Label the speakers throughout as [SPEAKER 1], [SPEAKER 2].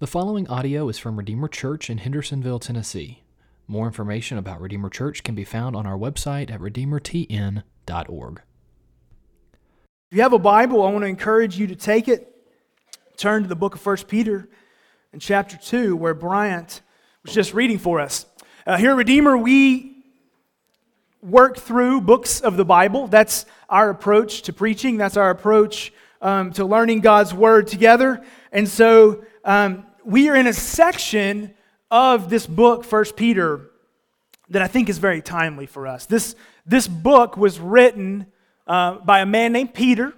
[SPEAKER 1] The following audio is from Redeemer Church in Hendersonville, Tennessee. More information about Redeemer Church can be found on our website at redeemertn.org.
[SPEAKER 2] If you have a Bible, I want to encourage you to take it, turn to the book of 1 Peter in chapter 2, where Bryant was just reading for us. Uh, here at Redeemer, we work through books of the Bible. That's our approach to preaching, that's our approach um, to learning God's Word together. And so, um, we are in a section of this book, First Peter, that I think is very timely for us. This, this book was written uh, by a man named Peter.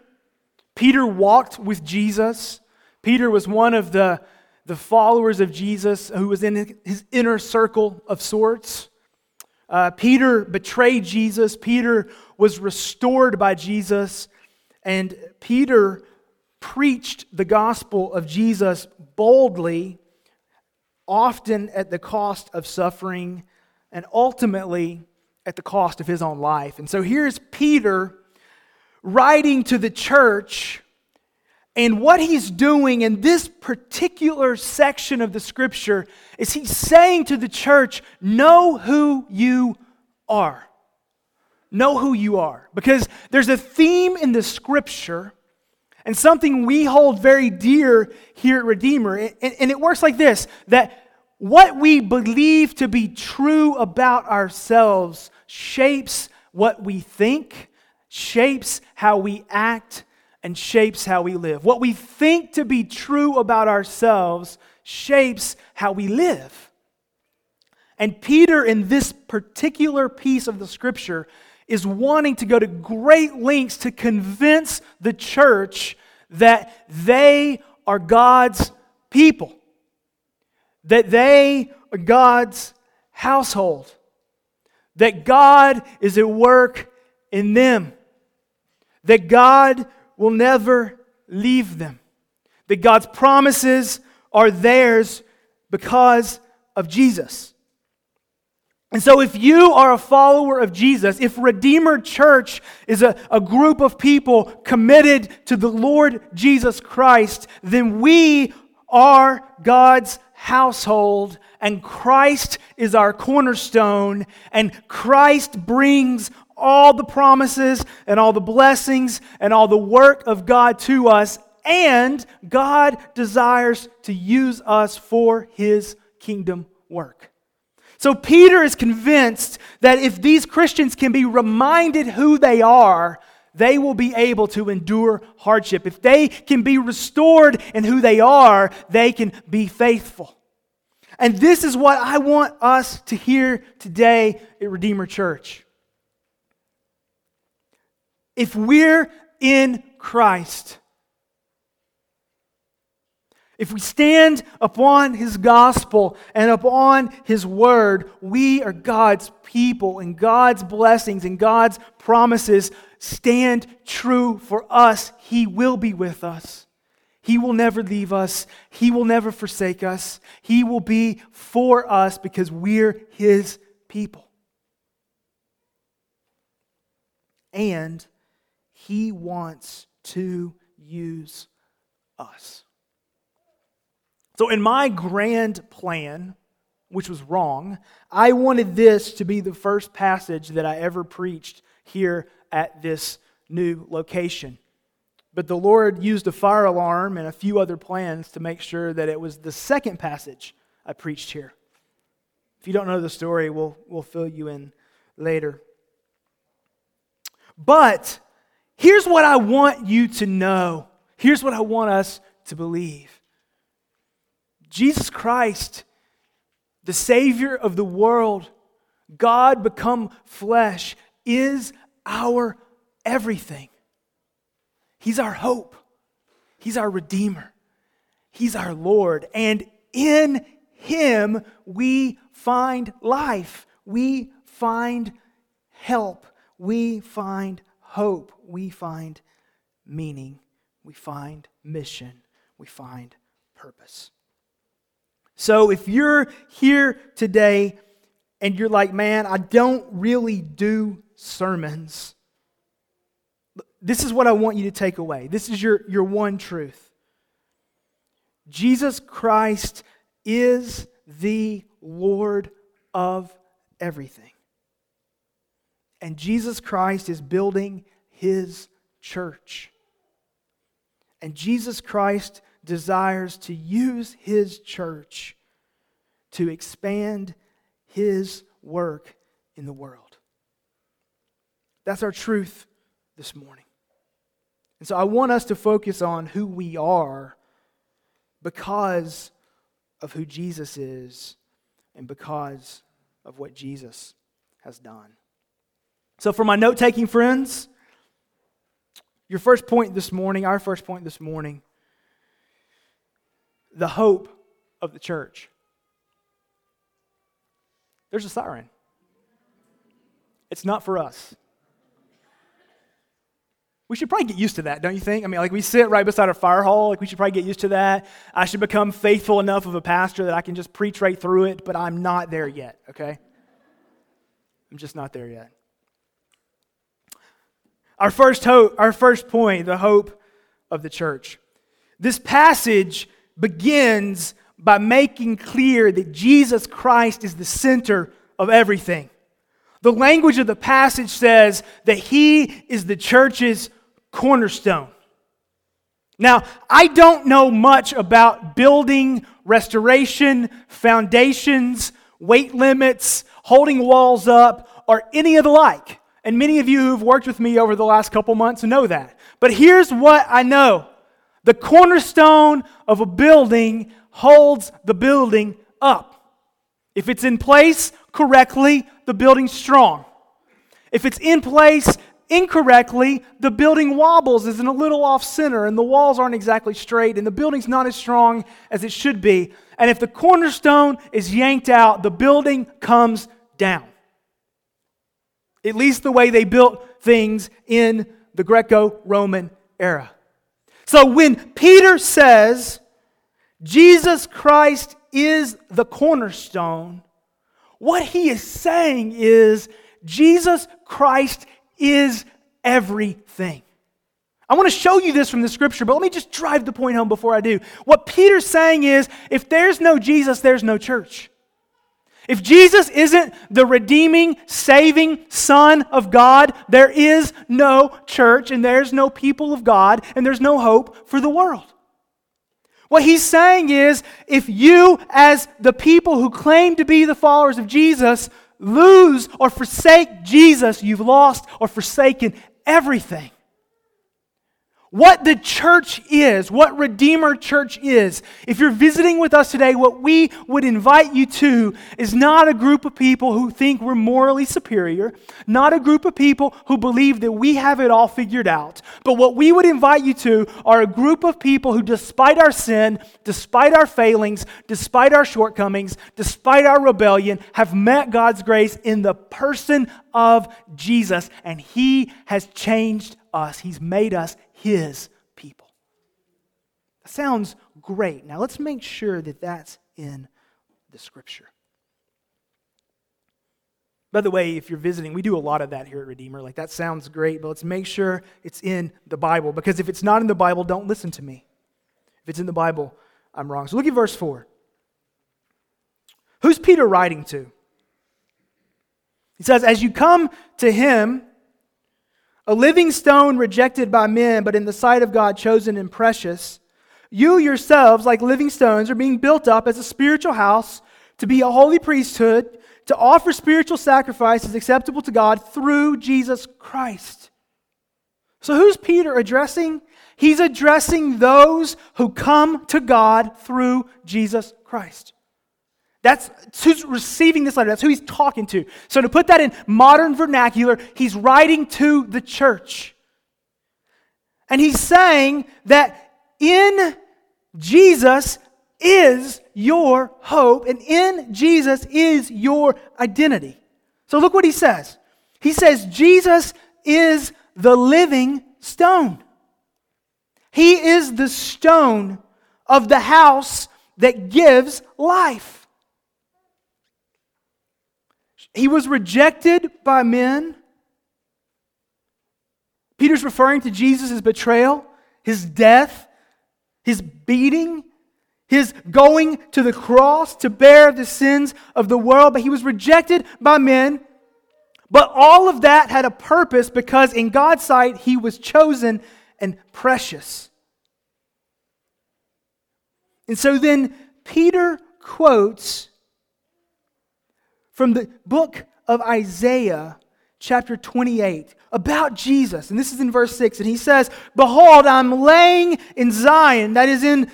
[SPEAKER 2] Peter walked with Jesus. Peter was one of the, the followers of Jesus who was in his inner circle of sorts. Uh, Peter betrayed Jesus. Peter was restored by Jesus. And Peter preached the gospel of Jesus boldly, often at the cost of suffering, and ultimately at the cost of his own life. And so here's Peter writing to the church, and what he's doing in this particular section of the scripture is he's saying to the church, Know who you are. Know who you are. Because there's a theme in the scripture and something we hold very dear here at Redeemer. And it works like this that what we believe to be true about ourselves shapes what we think, shapes how we act, and shapes how we live. What we think to be true about ourselves shapes how we live. And Peter, in this particular piece of the scripture, is wanting to go to great lengths to convince the church that they are God's people, that they are God's household, that God is at work in them, that God will never leave them, that God's promises are theirs because of Jesus. And so, if you are a follower of Jesus, if Redeemer Church is a, a group of people committed to the Lord Jesus Christ, then we are God's household, and Christ is our cornerstone, and Christ brings all the promises and all the blessings and all the work of God to us, and God desires to use us for his kingdom work. So Peter is convinced that if these Christians can be reminded who they are, they will be able to endure hardship. If they can be restored in who they are, they can be faithful. And this is what I want us to hear today at Redeemer Church. If we're in Christ, if we stand upon his gospel and upon his word, we are God's people, and God's blessings and God's promises stand true for us. He will be with us. He will never leave us. He will never forsake us. He will be for us because we're his people. And he wants to use us. So, in my grand plan, which was wrong, I wanted this to be the first passage that I ever preached here at this new location. But the Lord used a fire alarm and a few other plans to make sure that it was the second passage I preached here. If you don't know the story, we'll, we'll fill you in later. But here's what I want you to know. Here's what I want us to believe Jesus Christ, the Savior of the world, God become flesh, is our everything. He's our hope, He's our Redeemer, He's our Lord. And in Him we find life, we find help, we find hope, we find meaning, we find mission, we find purpose. So if you're here today and you're like, man, I don't really do sermons, this is what I want you to take away. This is your, your one truth. Jesus Christ is the Lord of everything. And Jesus Christ is building his church. And Jesus Christ desires to use his church to expand his work in the world. That's our truth this morning. And so I want us to focus on who we are because of who Jesus is and because of what Jesus has done. So, for my note taking friends, your first point this morning, our first point this morning, the hope of the church. There's a siren. It's not for us. We should probably get used to that, don't you think? I mean, like we sit right beside a fire hall, like we should probably get used to that. I should become faithful enough of a pastor that I can just preach right through it, but I'm not there yet, okay? I'm just not there yet. Our first hope, our first point, the hope of the church. This passage begins by making clear that Jesus Christ is the center of everything. The language of the passage says that he is the church's cornerstone. Now, I don't know much about building, restoration, foundations, weight limits, holding walls up, or any of the like. And many of you who've worked with me over the last couple months know that. But here's what I know the cornerstone of a building holds the building up. If it's in place correctly, the building's strong. If it's in place incorrectly, the building wobbles, is in a little off center, and the walls aren't exactly straight, and the building's not as strong as it should be. And if the cornerstone is yanked out, the building comes down. At least the way they built things in the Greco Roman era. So when Peter says Jesus Christ is the cornerstone, what he is saying is Jesus Christ is everything. I want to show you this from the scripture, but let me just drive the point home before I do. What Peter's saying is if there's no Jesus, there's no church. If Jesus isn't the redeeming, saving Son of God, there is no church and there's no people of God and there's no hope for the world. What he's saying is if you, as the people who claim to be the followers of Jesus, lose or forsake Jesus, you've lost or forsaken everything. What the church is, what Redeemer Church is. If you're visiting with us today, what we would invite you to is not a group of people who think we're morally superior, not a group of people who believe that we have it all figured out, but what we would invite you to are a group of people who, despite our sin, despite our failings, despite our shortcomings, despite our rebellion, have met God's grace in the person of Jesus, and He has changed us. He's made us his people. That sounds great. Now let's make sure that that's in the scripture. By the way, if you're visiting, we do a lot of that here at Redeemer. Like, that sounds great, but let's make sure it's in the Bible. Because if it's not in the Bible, don't listen to me. If it's in the Bible, I'm wrong. So look at verse 4. Who's Peter writing to? He says, As you come to him, a living stone rejected by men, but in the sight of God chosen and precious. You yourselves, like living stones, are being built up as a spiritual house to be a holy priesthood, to offer spiritual sacrifices acceptable to God through Jesus Christ. So, who's Peter addressing? He's addressing those who come to God through Jesus Christ. That's who's receiving this letter. That's who he's talking to. So, to put that in modern vernacular, he's writing to the church. And he's saying that in Jesus is your hope, and in Jesus is your identity. So, look what he says. He says, Jesus is the living stone. He is the stone of the house that gives life. He was rejected by men. Peter's referring to Jesus' betrayal, his death, his beating, his going to the cross to bear the sins of the world, but he was rejected by men. But all of that had a purpose because in God's sight he was chosen and precious. And so then Peter quotes from the book of Isaiah, chapter 28, about Jesus. And this is in verse 6. And he says, Behold, I'm laying in Zion, that is in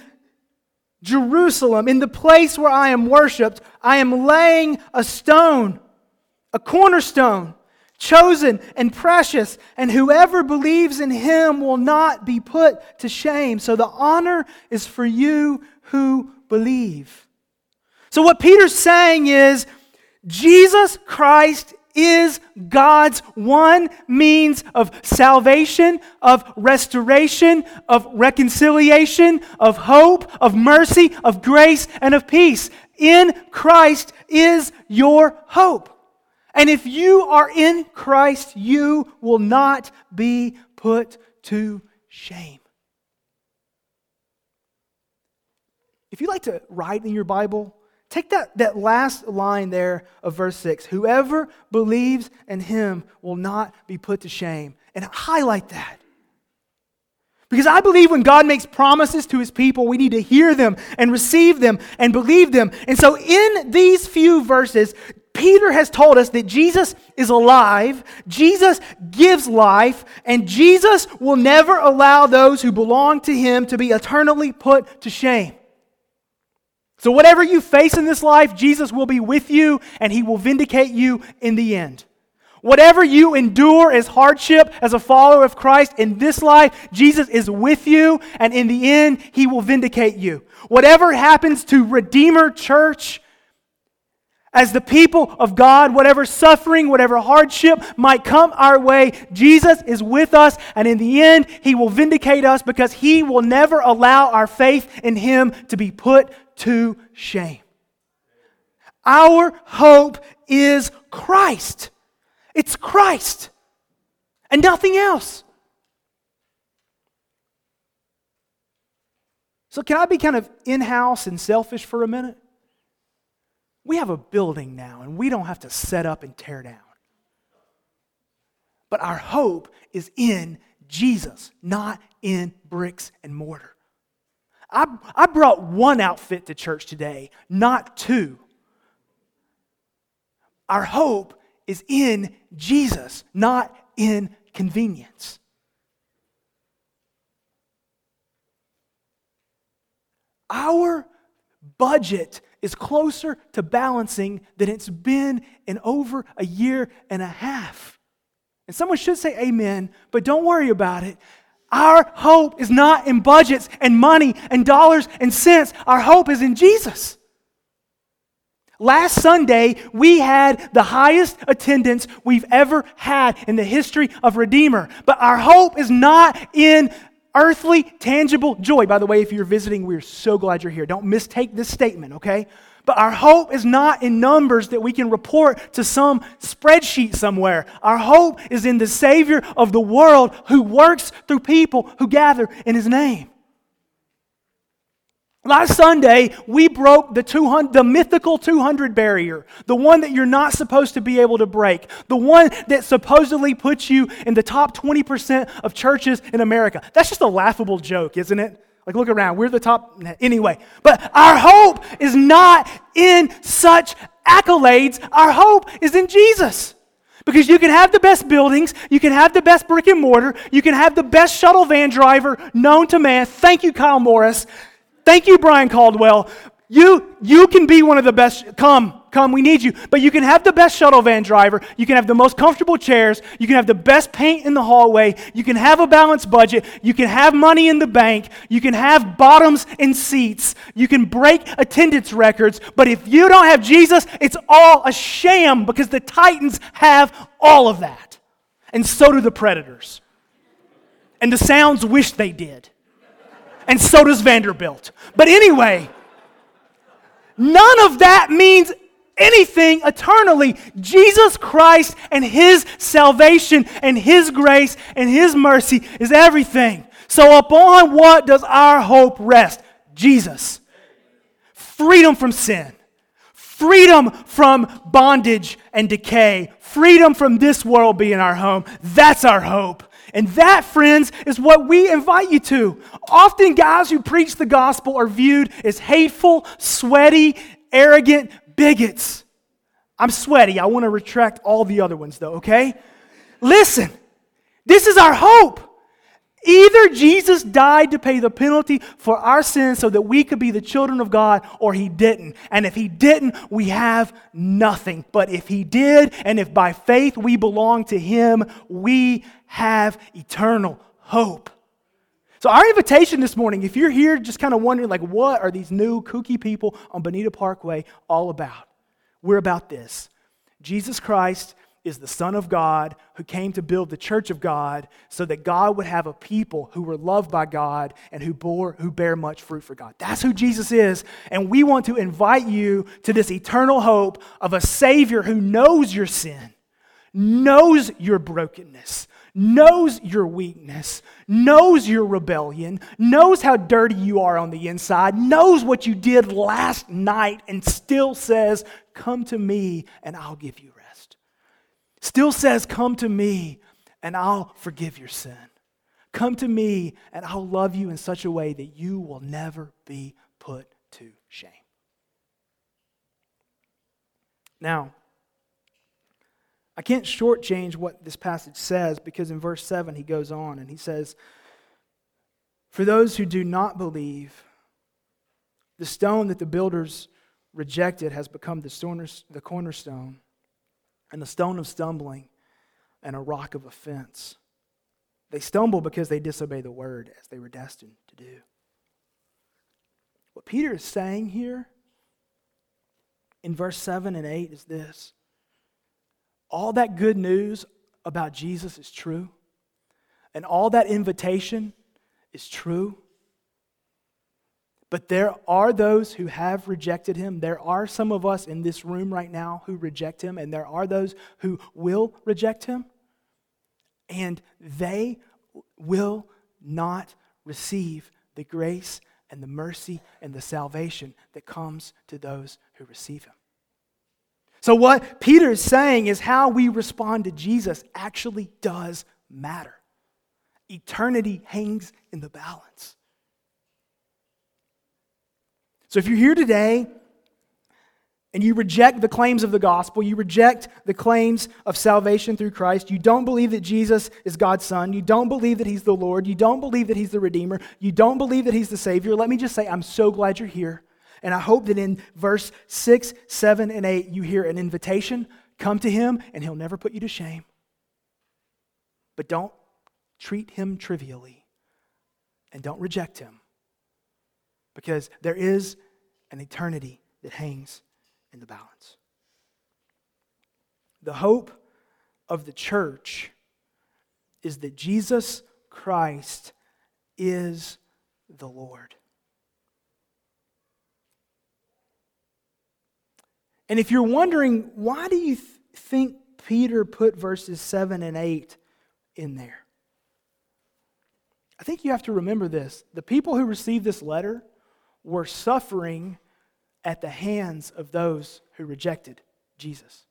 [SPEAKER 2] Jerusalem, in the place where I am worshiped, I am laying a stone, a cornerstone, chosen and precious, and whoever believes in him will not be put to shame. So the honor is for you who believe. So what Peter's saying is Jesus Christ is God's one means of salvation, of restoration, of reconciliation, of hope, of mercy, of grace, and of peace. In Christ is your hope. And if you are in Christ, you will not be put to shame. If you like to write in your Bible, Take that, that last line there of verse 6 whoever believes in him will not be put to shame. And highlight that. Because I believe when God makes promises to his people, we need to hear them and receive them and believe them. And so, in these few verses, Peter has told us that Jesus is alive, Jesus gives life, and Jesus will never allow those who belong to him to be eternally put to shame. So, whatever you face in this life, Jesus will be with you and he will vindicate you in the end. Whatever you endure as hardship as a follower of Christ in this life, Jesus is with you, and in the end, he will vindicate you. Whatever happens to Redeemer Church, as the people of God, whatever suffering, whatever hardship might come our way, Jesus is with us, and in the end, he will vindicate us because he will never allow our faith in him to be put to shame. Our hope is Christ. It's Christ and nothing else. So, can I be kind of in house and selfish for a minute? We have a building now, and we don't have to set up and tear down. But our hope is in Jesus, not in bricks and mortar. I, I brought one outfit to church today, not two. Our hope is in Jesus, not in convenience. Our budget is closer to balancing than it's been in over a year and a half. And someone should say amen, but don't worry about it. Our hope is not in budgets and money and dollars and cents. Our hope is in Jesus. Last Sunday, we had the highest attendance we've ever had in the history of Redeemer. But our hope is not in earthly, tangible joy. By the way, if you're visiting, we're so glad you're here. Don't mistake this statement, okay? But our hope is not in numbers that we can report to some spreadsheet somewhere. Our hope is in the Savior of the world who works through people who gather in His name. Last Sunday, we broke the, 200, the mythical 200 barrier, the one that you're not supposed to be able to break, the one that supposedly puts you in the top 20% of churches in America. That's just a laughable joke, isn't it? Like, look around. We're the top. Anyway, but our hope is not in such accolades. Our hope is in Jesus. Because you can have the best buildings, you can have the best brick and mortar, you can have the best shuttle van driver known to man. Thank you, Kyle Morris. Thank you, Brian Caldwell. You, you can be one of the best. Come, come, we need you. But you can have the best shuttle van driver. You can have the most comfortable chairs. You can have the best paint in the hallway. You can have a balanced budget. You can have money in the bank. You can have bottoms in seats. You can break attendance records. But if you don't have Jesus, it's all a sham because the Titans have all of that. And so do the Predators. And the Sounds wish they did. And so does Vanderbilt. But anyway, None of that means anything eternally. Jesus Christ and His salvation and His grace and His mercy is everything. So, upon what does our hope rest? Jesus. freedom from sin, freedom from bondage and decay, freedom from this world being our home. That's our hope. And that, friends, is what we invite you to. Often, guys who preach the gospel are viewed as hateful, sweaty, arrogant bigots. I'm sweaty. I want to retract all the other ones, though, okay? Listen, this is our hope. Either Jesus died to pay the penalty for our sins so that we could be the children of God, or he didn't. And if he didn't, we have nothing. But if he did, and if by faith we belong to him, we have eternal hope. So, our invitation this morning, if you're here just kind of wondering, like, what are these new kooky people on Bonita Parkway all about? We're about this Jesus Christ is the Son of God who came to build the church of God so that God would have a people who were loved by God and who bore who bear much fruit for God. That's who Jesus is. And we want to invite you to this eternal hope of a Savior who knows your sin, knows your brokenness, knows your weakness, knows your rebellion, knows how dirty you are on the inside, knows what you did last night, and still says, Come to me and I'll give you rest. still says, Come to me and I'll forgive your sin. Come to me and I'll love you in such a way that you will never be put to shame. Now, I can't shortchange what this passage says because in verse 7 he goes on and he says, For those who do not believe, the stone that the builders rejected has become the cornerstone and the stone of stumbling and a rock of offense. They stumble because they disobey the word as they were destined to do. What Peter is saying here in verse 7 and 8 is this all that good news about Jesus is true, and all that invitation is true. But there are those who have rejected him. There are some of us in this room right now who reject him, and there are those who will reject him. And they will not receive the grace and the mercy and the salvation that comes to those who receive him. So, what Peter is saying is how we respond to Jesus actually does matter. Eternity hangs in the balance. So if you're here today and you reject the claims of the gospel, you reject the claims of salvation through Christ, you don't believe that Jesus is God's Son, you don't believe that He's the Lord, you don't believe that He's the Redeemer, you don't believe that He's the Savior, let me just say, I'm so glad you're here. And I hope that in verse 6, 7, and 8, you hear an invitation come to Him, and He'll never put you to shame. But don't treat Him trivially, and don't reject Him because there is an eternity that hangs in the balance. The hope of the church is that Jesus Christ is the Lord. And if you're wondering, why do you th- think Peter put verses 7 and 8 in there? I think you have to remember this. The people who received this letter were suffering at the hands of those who rejected Jesus.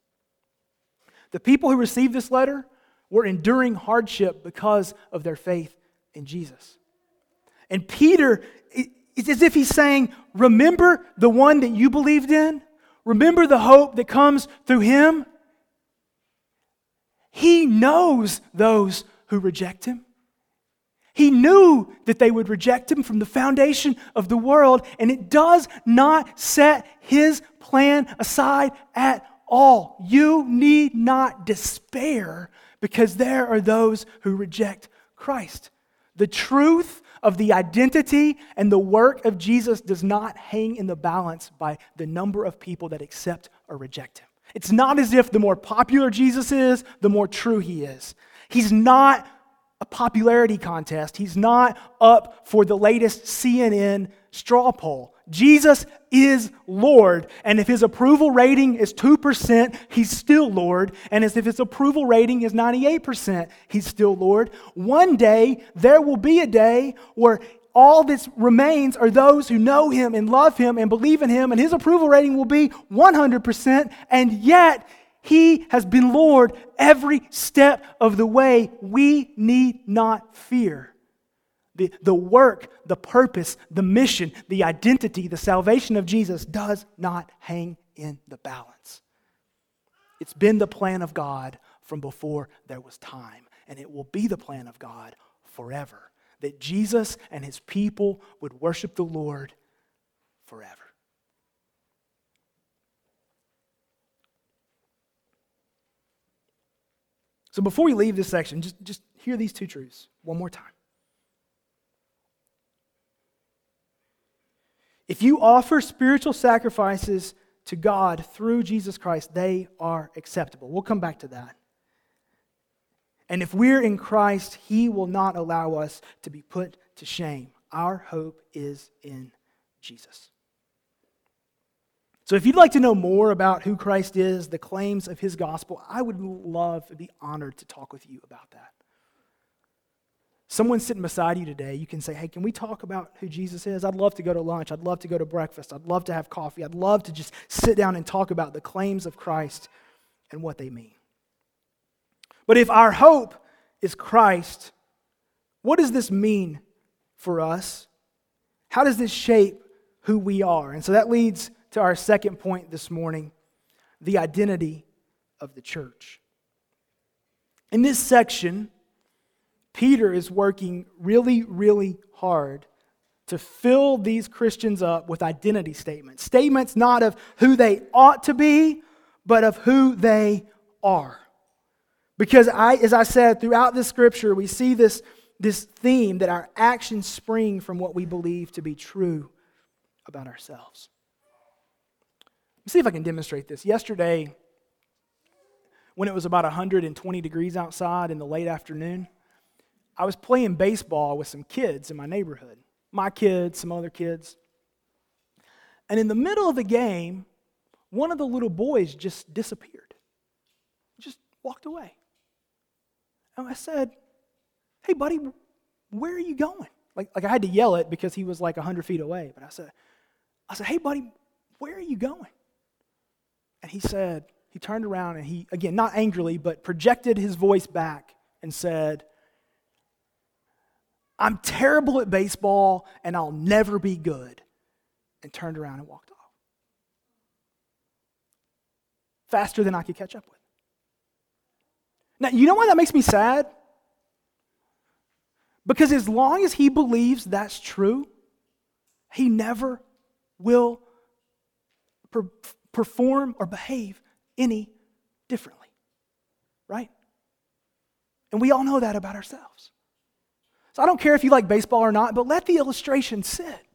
[SPEAKER 2] The people who received this letter were enduring hardship because of their faith in Jesus. And Peter, it's as if he's saying, Remember the one that you believed in? Remember the hope that comes through him? He knows those who reject him. He knew that they would reject him from the foundation of the world, and it does not set his plan aside at all. You need not despair because there are those who reject Christ. The truth of the identity and the work of Jesus does not hang in the balance by the number of people that accept or reject him. It's not as if the more popular Jesus is, the more true he is. He's not a popularity contest. He's not up for the latest CNN straw poll. Jesus is Lord. And if his approval rating is 2%, he's still Lord. And as if his approval rating is 98%, he's still Lord. One day, there will be a day where all that remains are those who know him and love him and believe in him, and his approval rating will be 100%, and yet he has been Lord every step of the way. We need not fear. The, the work, the purpose, the mission, the identity, the salvation of Jesus does not hang in the balance. It's been the plan of God from before there was time, and it will be the plan of God forever that Jesus and his people would worship the Lord forever. So before we leave this section, just, just hear these two truths one more time. If you offer spiritual sacrifices to God through Jesus Christ, they are acceptable. We'll come back to that. And if we're in Christ, He will not allow us to be put to shame. Our hope is in Jesus. So, if you'd like to know more about who Christ is, the claims of his gospel, I would love to be honored to talk with you about that. Someone sitting beside you today, you can say, Hey, can we talk about who Jesus is? I'd love to go to lunch. I'd love to go to breakfast. I'd love to have coffee. I'd love to just sit down and talk about the claims of Christ and what they mean. But if our hope is Christ, what does this mean for us? How does this shape who we are? And so that leads to our second point this morning the identity of the church. In this section, Peter is working really, really hard to fill these Christians up with identity statements. Statements not of who they ought to be, but of who they are. Because I, as I said, throughout the scripture, we see this, this theme that our actions spring from what we believe to be true about ourselves Let's see if I can demonstrate this. Yesterday, when it was about 120 degrees outside in the late afternoon, I was playing baseball with some kids in my neighborhood. My kids, some other kids. And in the middle of the game, one of the little boys just disappeared, just walked away. And I said, Hey, buddy, where are you going? Like, like I had to yell it because he was like 100 feet away. But I said, I said, Hey, buddy, where are you going? And he said, he turned around and he, again, not angrily, but projected his voice back and said, I'm terrible at baseball and I'll never be good. And turned around and walked off. Faster than I could catch up with. Now, you know why that makes me sad? Because as long as he believes that's true, he never will perform or behave any differently. Right? And we all know that about ourselves. So I don't care if you like baseball or not, but let the illustration sit.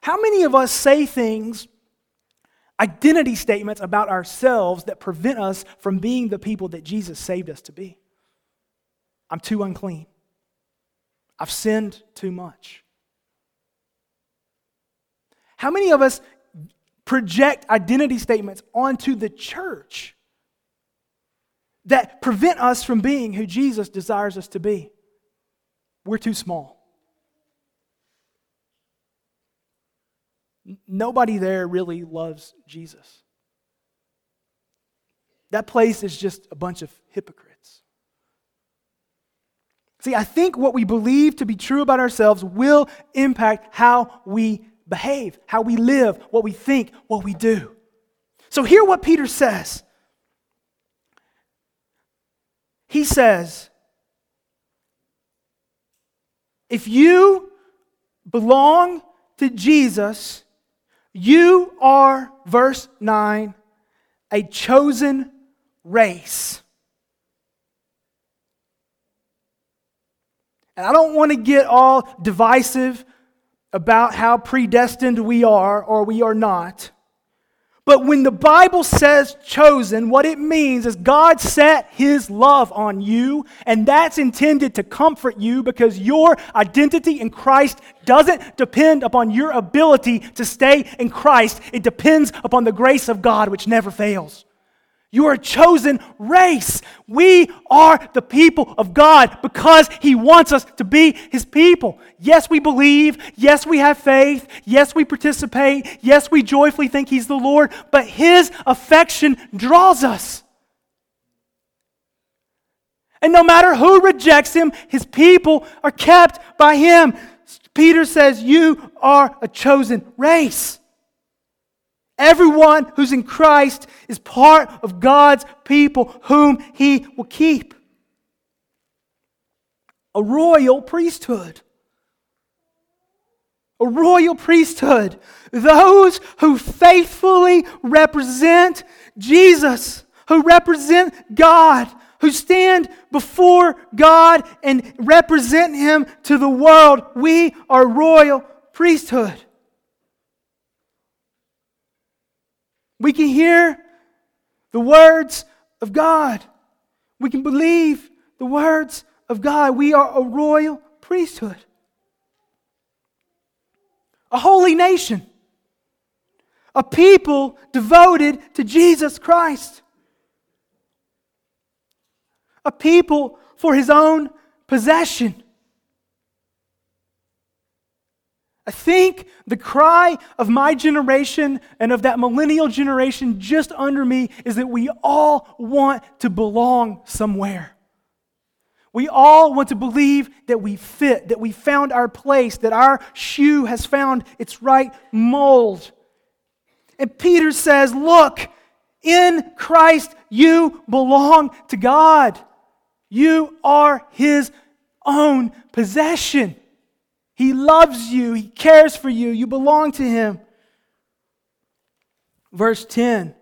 [SPEAKER 2] How many of us say things, identity statements about ourselves that prevent us from being the people that Jesus saved us to be? I'm too unclean. I've sinned too much. How many of us project identity statements onto the church that prevent us from being who Jesus desires us to be. We're too small. Nobody there really loves Jesus. That place is just a bunch of hypocrites. See, I think what we believe to be true about ourselves will impact how we behave, how we live, what we think, what we do. So, hear what Peter says. He says, if you belong to Jesus, you are, verse 9, a chosen race. And I don't want to get all divisive about how predestined we are or we are not. But when the Bible says chosen, what it means is God set his love on you, and that's intended to comfort you because your identity in Christ doesn't depend upon your ability to stay in Christ. It depends upon the grace of God, which never fails. You are a chosen race. We are the people of God because He wants us to be His people. Yes, we believe. Yes, we have faith. Yes, we participate. Yes, we joyfully think He's the Lord. But His affection draws us. And no matter who rejects Him, His people are kept by Him. Peter says, You are a chosen race. Everyone who's in Christ is part of God's people whom he will keep. A royal priesthood. A royal priesthood. Those who faithfully represent Jesus, who represent God, who stand before God and represent Him to the world. We are royal priesthood. We can hear the words of God. We can believe the words of God. We are a royal priesthood, a holy nation, a people devoted to Jesus Christ, a people for his own possession. I think the cry of my generation and of that millennial generation just under me is that we all want to belong somewhere. We all want to believe that we fit, that we found our place, that our shoe has found its right mold. And Peter says, Look, in Christ you belong to God. You are his own possession. He loves you, He cares for you, you belong to Him. Verse 10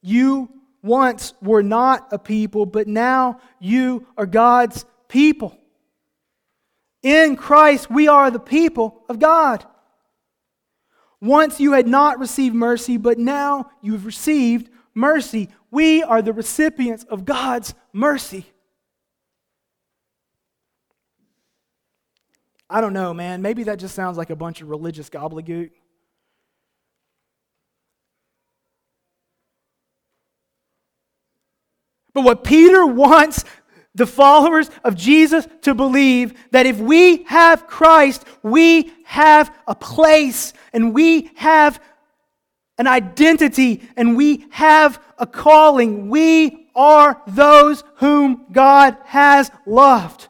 [SPEAKER 2] You once were not a people, but now you are God's people. In Christ, we are the people of God. Once you had not received mercy, but now you've received mercy. We are the recipients of God's mercy. I don't know, man. Maybe that just sounds like a bunch of religious gobbledygook. But what Peter wants the followers of Jesus to believe that if we have Christ, we have a place and we have an identity and we have a calling. We are those whom God has loved.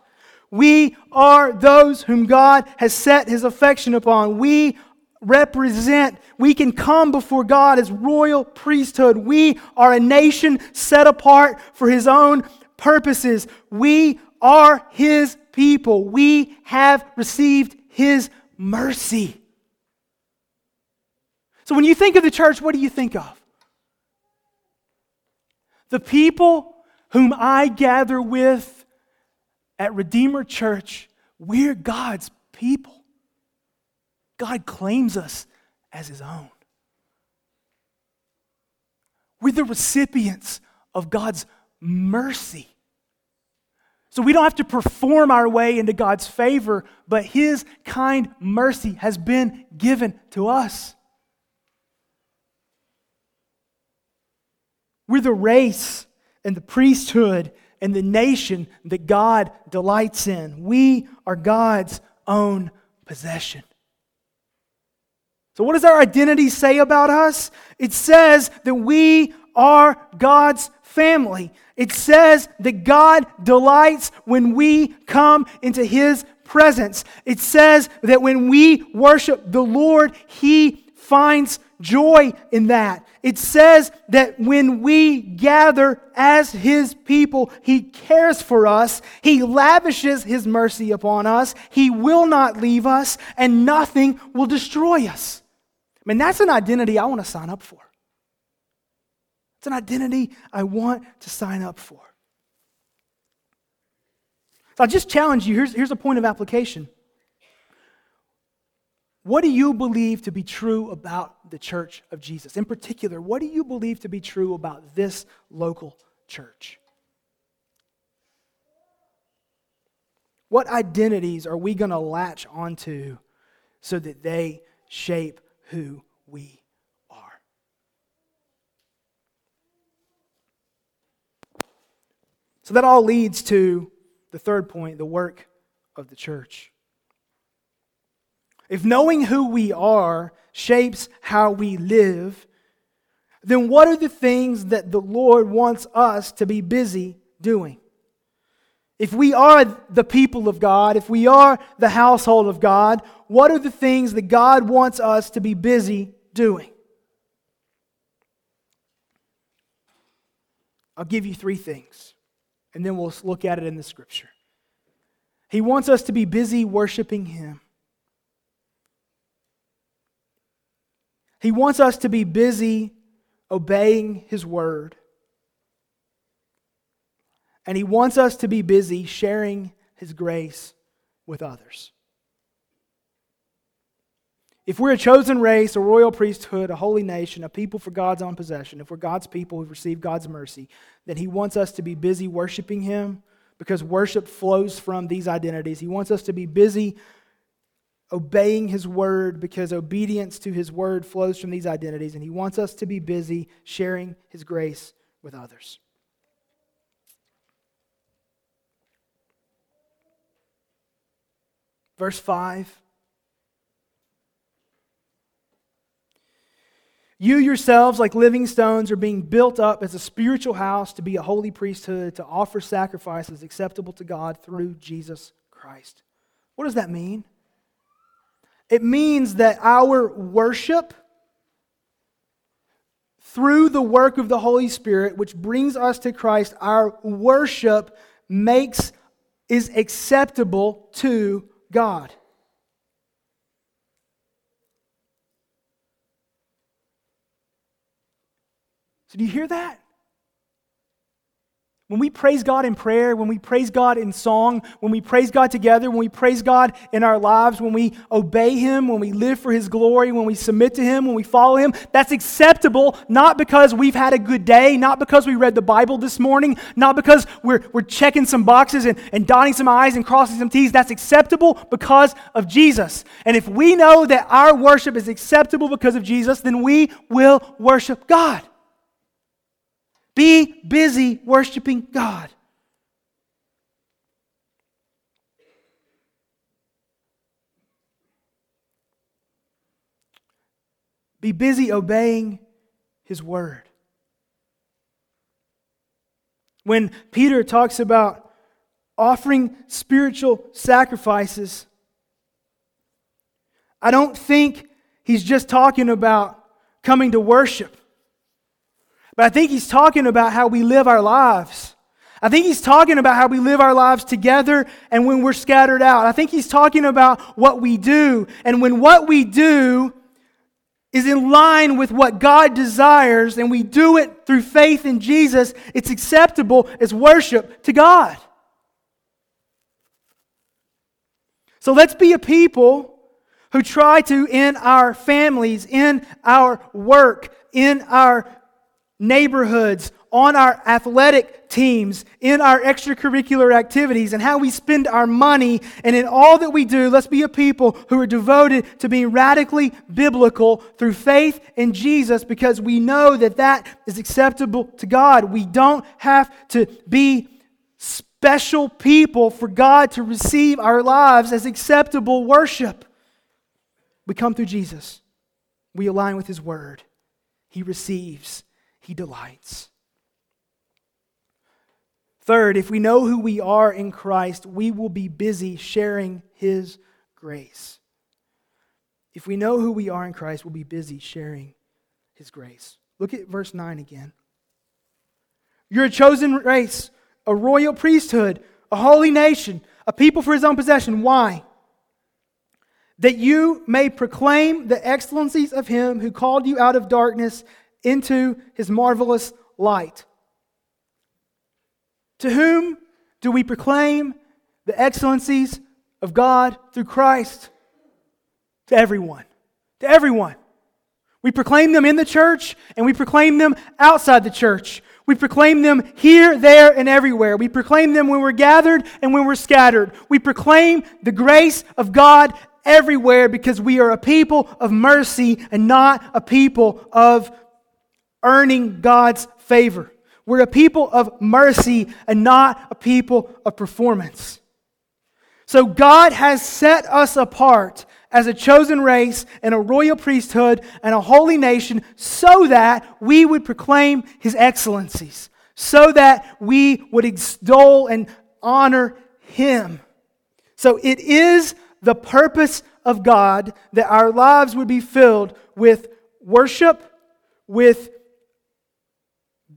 [SPEAKER 2] We are those whom God has set his affection upon. We represent, we can come before God as royal priesthood. We are a nation set apart for his own purposes. We are his people. We have received his mercy. So when you think of the church, what do you think of? The people whom I gather with at Redeemer Church, we're God's people. God claims us as his own. We're the recipients of God's mercy. So we don't have to perform our way into God's favor, but his kind mercy has been given to us. We're the race and the priesthood and the nation that God delights in. We are God's own possession. So, what does our identity say about us? It says that we are God's family. It says that God delights when we come into His presence. It says that when we worship the Lord, He finds joy in that. It says that when we gather as His people, He cares for us, He lavishes His mercy upon us, He will not leave us, and nothing will destroy us. I mean, that's an identity I want to sign up for. It's an identity I want to sign up for. So I'll just challenge you. Here's, here's a point of application. What do you believe to be true about the church of Jesus? In particular, what do you believe to be true about this local church? What identities are we going to latch onto so that they shape who we are? So that all leads to the third point the work of the church. If knowing who we are shapes how we live, then what are the things that the Lord wants us to be busy doing? If we are the people of God, if we are the household of God, what are the things that God wants us to be busy doing? I'll give you three things, and then we'll look at it in the scripture. He wants us to be busy worshiping Him. He wants us to be busy obeying His word. And He wants us to be busy sharing His grace with others. If we're a chosen race, a royal priesthood, a holy nation, a people for God's own possession, if we're God's people who've received God's mercy, then He wants us to be busy worshiping Him because worship flows from these identities. He wants us to be busy obeying His word because obedience to His word flows from these identities. And He wants us to be busy sharing His grace with others. Verse 5 You yourselves, like living stones, are being built up as a spiritual house to be a holy priesthood, to offer sacrifices acceptable to God through Jesus Christ. What does that mean? It means that our worship through the work of the Holy Spirit, which brings us to Christ, our worship makes is acceptable to God. So, do you hear that? When we praise God in prayer, when we praise God in song, when we praise God together, when we praise God in our lives, when we obey Him, when we live for His glory, when we submit to Him, when we follow Him, that's acceptable not because we've had a good day, not because we read the Bible this morning, not because we're, we're checking some boxes and, and dotting some I's and crossing some T's. That's acceptable because of Jesus. And if we know that our worship is acceptable because of Jesus, then we will worship God. Be busy worshiping God. Be busy obeying His word. When Peter talks about offering spiritual sacrifices, I don't think he's just talking about coming to worship. But I think he's talking about how we live our lives. I think he's talking about how we live our lives together and when we're scattered out. I think he's talking about what we do. And when what we do is in line with what God desires and we do it through faith in Jesus, it's acceptable as worship to God. So let's be a people who try to, in our families, in our work, in our neighborhoods, on our athletic teams, in our extracurricular activities, and how we spend our money. And in all that we do, let's be a people who are devoted to being radically biblical through faith in Jesus because we know that that is acceptable to God. We don't have to be special people for God to receive our lives as acceptable worship. We come through Jesus, we align with His Word, He receives he delights. Third, if we know who we are in Christ, we will be busy sharing His grace. If we know who we are in Christ, we'll be busy sharing His grace. Look at verse 9 again. You're a chosen race, a royal priesthood, a holy nation, a people for His own possession. Why? That you may proclaim the excellencies of Him who called you out of darkness into his marvelous light. To whom do we proclaim the excellencies of God through Christ? To everyone. To everyone. We proclaim them in the church and we proclaim them outside the church. We proclaim them here, there, and everywhere. We proclaim them when we're gathered and when we're scattered. We proclaim the grace of God everywhere because we are a people of mercy and not a people of earning God's favor. We're a people of mercy and not a people of performance. So God has set us apart as a chosen race and a royal priesthood and a holy nation so that we would proclaim his excellencies, so that we would extol and honor him. So it is the purpose of God that our lives would be filled with worship, with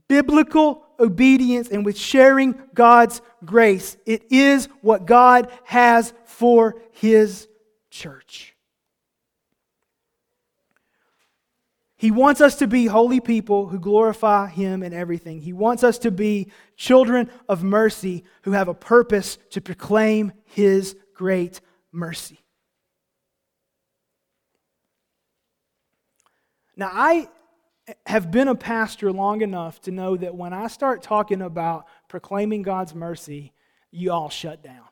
[SPEAKER 2] biblical obedience, and with sharing God's grace. It is what God has for his church. He wants us to be holy people who glorify Him in everything. He wants us to be children of mercy who have a purpose to proclaim His great mercy. Now, I have been a pastor long enough to know that when I start talking about proclaiming God's mercy, you all shut down.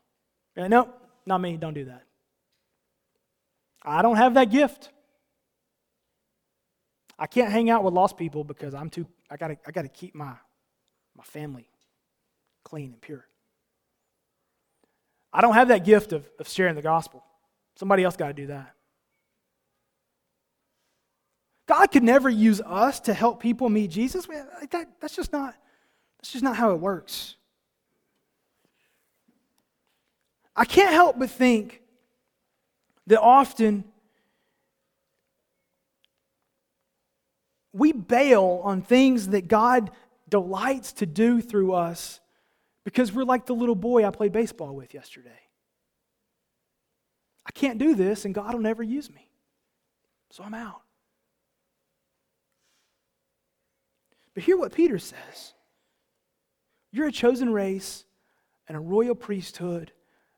[SPEAKER 2] No, nope, not me, don't do that. I don't have that gift. I can't hang out with lost people because I'm too, I gotta, I gotta keep my, my family clean and pure. I don't have that gift of, of sharing the gospel. Somebody else got to do that. God could never use us to help people meet Jesus. That, that's, just not, that's just not how it works. I can't help but think that often we bail on things that God delights to do through us because we're like the little boy I played baseball with yesterday. I can't do this, and God will never use me. So I'm out. But hear what Peter says You're a chosen race and a royal priesthood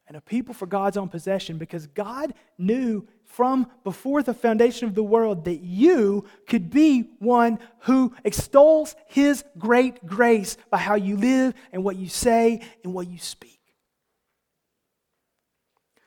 [SPEAKER 2] and a people for God's own possession because God knew from before the foundation of the world that you could be one who extols his great grace by how you live and what you say and what you speak.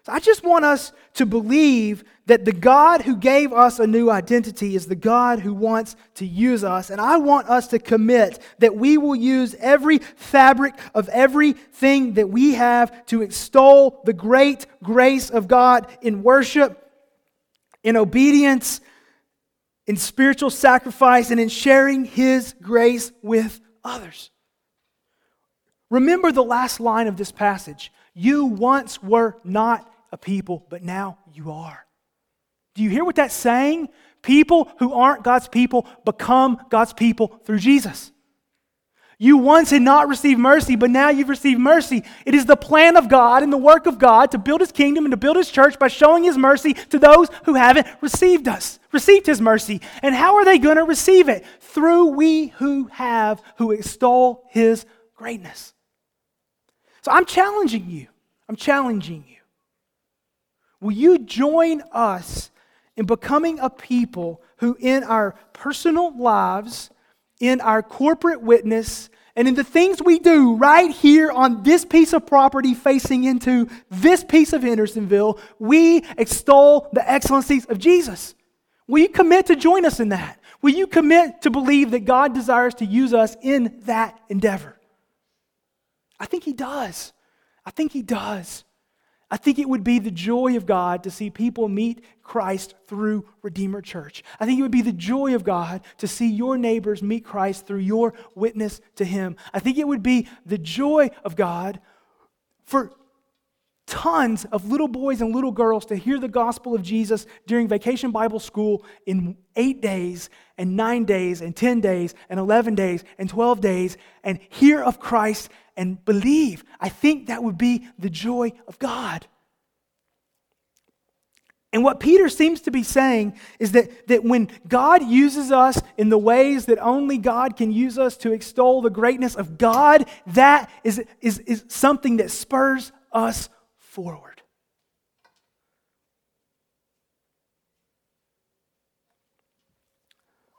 [SPEAKER 2] So I just want us to believe that the God who gave us a new identity is the God who wants to use us. And I want us to commit that we will use every fabric of everything that we have to extol the great grace of God in worship, in obedience, in spiritual sacrifice, and in sharing His grace with others. Remember the last line of this passage. You once were not a people, but now you are. Do you hear what that's saying? People who aren't God's people become God's people through Jesus. You once had not received mercy, but now you've received mercy. It is the plan of God and the work of God to build his kingdom and to build his church by showing his mercy to those who haven't received us, received his mercy. And how are they going to receive it? Through we who have, who extol his greatness. So I'm challenging you. I'm challenging you. Will you join us in becoming a people who, in our personal lives, in our corporate witness, and in the things we do right here on this piece of property facing into this piece of Hendersonville, we extol the excellencies of Jesus? Will you commit to join us in that? Will you commit to believe that God desires to use us in that endeavor? I think He does. I think He does. I think it would be the joy of God to see people meet Christ through Redeemer Church. I think it would be the joy of God to see your neighbors meet Christ through your witness to Him. I think it would be the joy of God for tons of little boys and little girls to hear the gospel of Jesus during vacation Bible school in eight days and nine days and 10 days and 11 days and 12 days and hear of Christ and believe. I think that would be the joy of God. And what Peter seems to be saying is that, that when God uses us in the ways that only God can use us to extol the greatness of God, that is, is, is something that spurs us forward.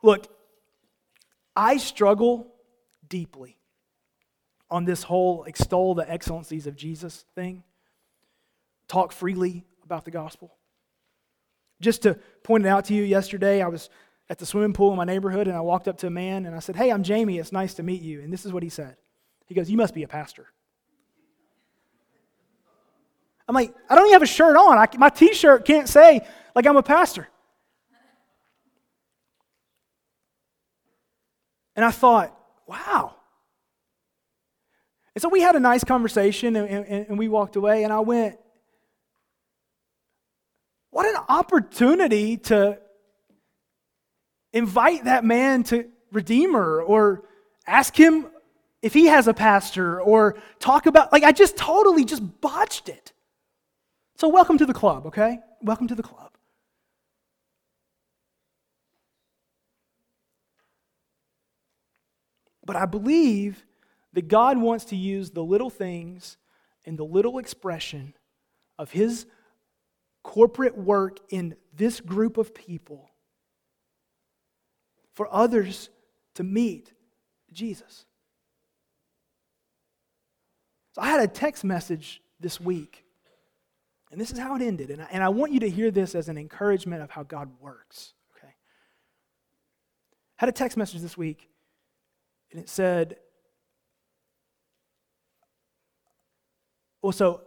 [SPEAKER 2] Look, I struggle deeply on this whole extol the excellencies of Jesus thing, talk freely about the gospel. Just to point it out to you, yesterday I was at the swimming pool in my neighborhood, and I walked up to a man and I said, Hey, I'm Jamie. It's nice to meet you. And this is what he said. He goes, You must be a pastor. I'm like, I don't even have a shirt on. I, my t shirt can't say, like, I'm a pastor. And I thought, wow. And so we had a nice conversation and, and, and we walked away, and I went, what an opportunity to invite that man to Redeemer or ask him if he has a pastor or talk about, like, I just totally just botched it. So, welcome to the club, okay? Welcome to the club. But I believe that God wants to use the little things and the little expression of His corporate work in this group of people for others to meet Jesus. So I had a text message this week, and this is how it ended. And I, and I want you to hear this as an encouragement of how God works. Okay? Had a text message this week, and it said, well, so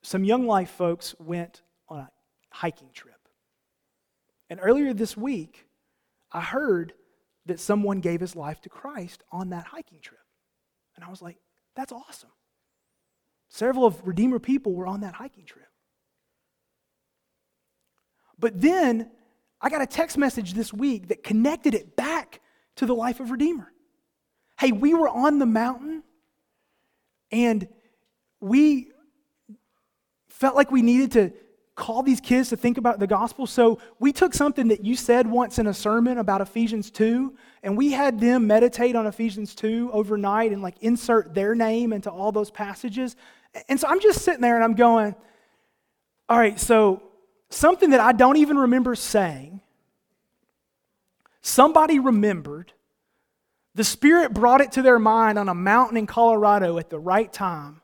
[SPEAKER 2] some young life folks went on a hiking trip. And earlier this week, I heard that someone gave his life to Christ on that hiking trip. And I was like, that's awesome. Several of Redeemer people were on that hiking trip. But then I got a text message this week that connected it back to the life of Redeemer. Hey, we were on the mountain and we felt like we needed to call these kids to think about the gospel. So we took something that you said once in a sermon about Ephesians 2, and we had them meditate on Ephesians 2 overnight and like insert their name into all those passages. And so I'm just sitting there and I'm going, all right, so something that I don't even remember saying, somebody remembered. The Spirit brought it to their mind on a mountain in Colorado at the right time.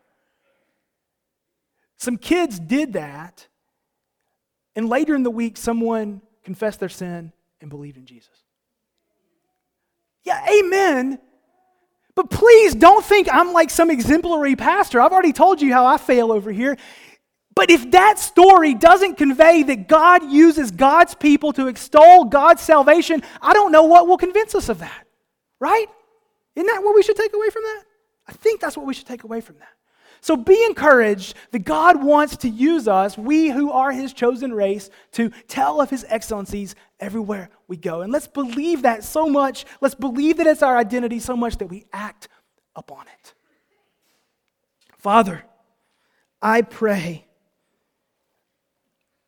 [SPEAKER 2] Some kids did that and later in the week, someone confessed their sin and believed in Jesus. Yeah, amen. But please don't think I'm like some exemplary pastor. I've already told you how I fail over here. But if that story doesn't convey that God uses God's people to extol God's salvation, I don't know what will convince us of that. Right? Isn't that what we should take away from that? I think that's what we should take away from that. So be encouraged that God wants to use us, we who are his chosen race, to tell of his excellencies everywhere we go. And let's believe that so much. Let's believe that it's our identity so much that we act upon it. Father, I pray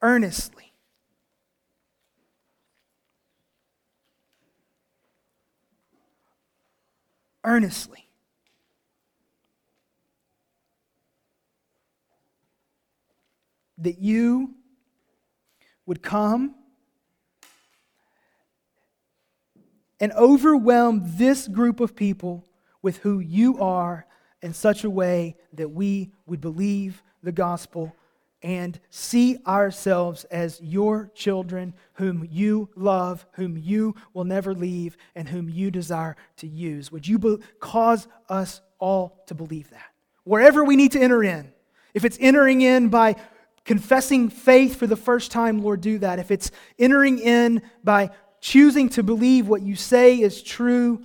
[SPEAKER 2] earnestly. Earnestly that you would come and overwhelm this group of people with who you are in such a way that we would believe the gospel and see ourselves as your children, whom you love, whom you will never leave, and whom you desire to use. Would you be- cause us all to believe that? Wherever we need to enter in, if it's entering in by confessing faith for the first time, Lord, do that. If it's entering in by choosing to believe what you say is true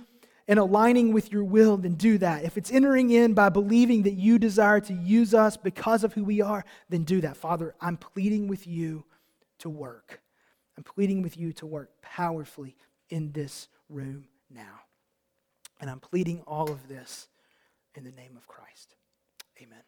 [SPEAKER 2] and aligning with your will, then do that. If it's entering in by believing that you desire to use us because of who we are, then do that. Father, I'm pleading with you to work. I'm pleading with you to work powerfully in this room now. And I'm pleading all of this in the name of Christ. Amen.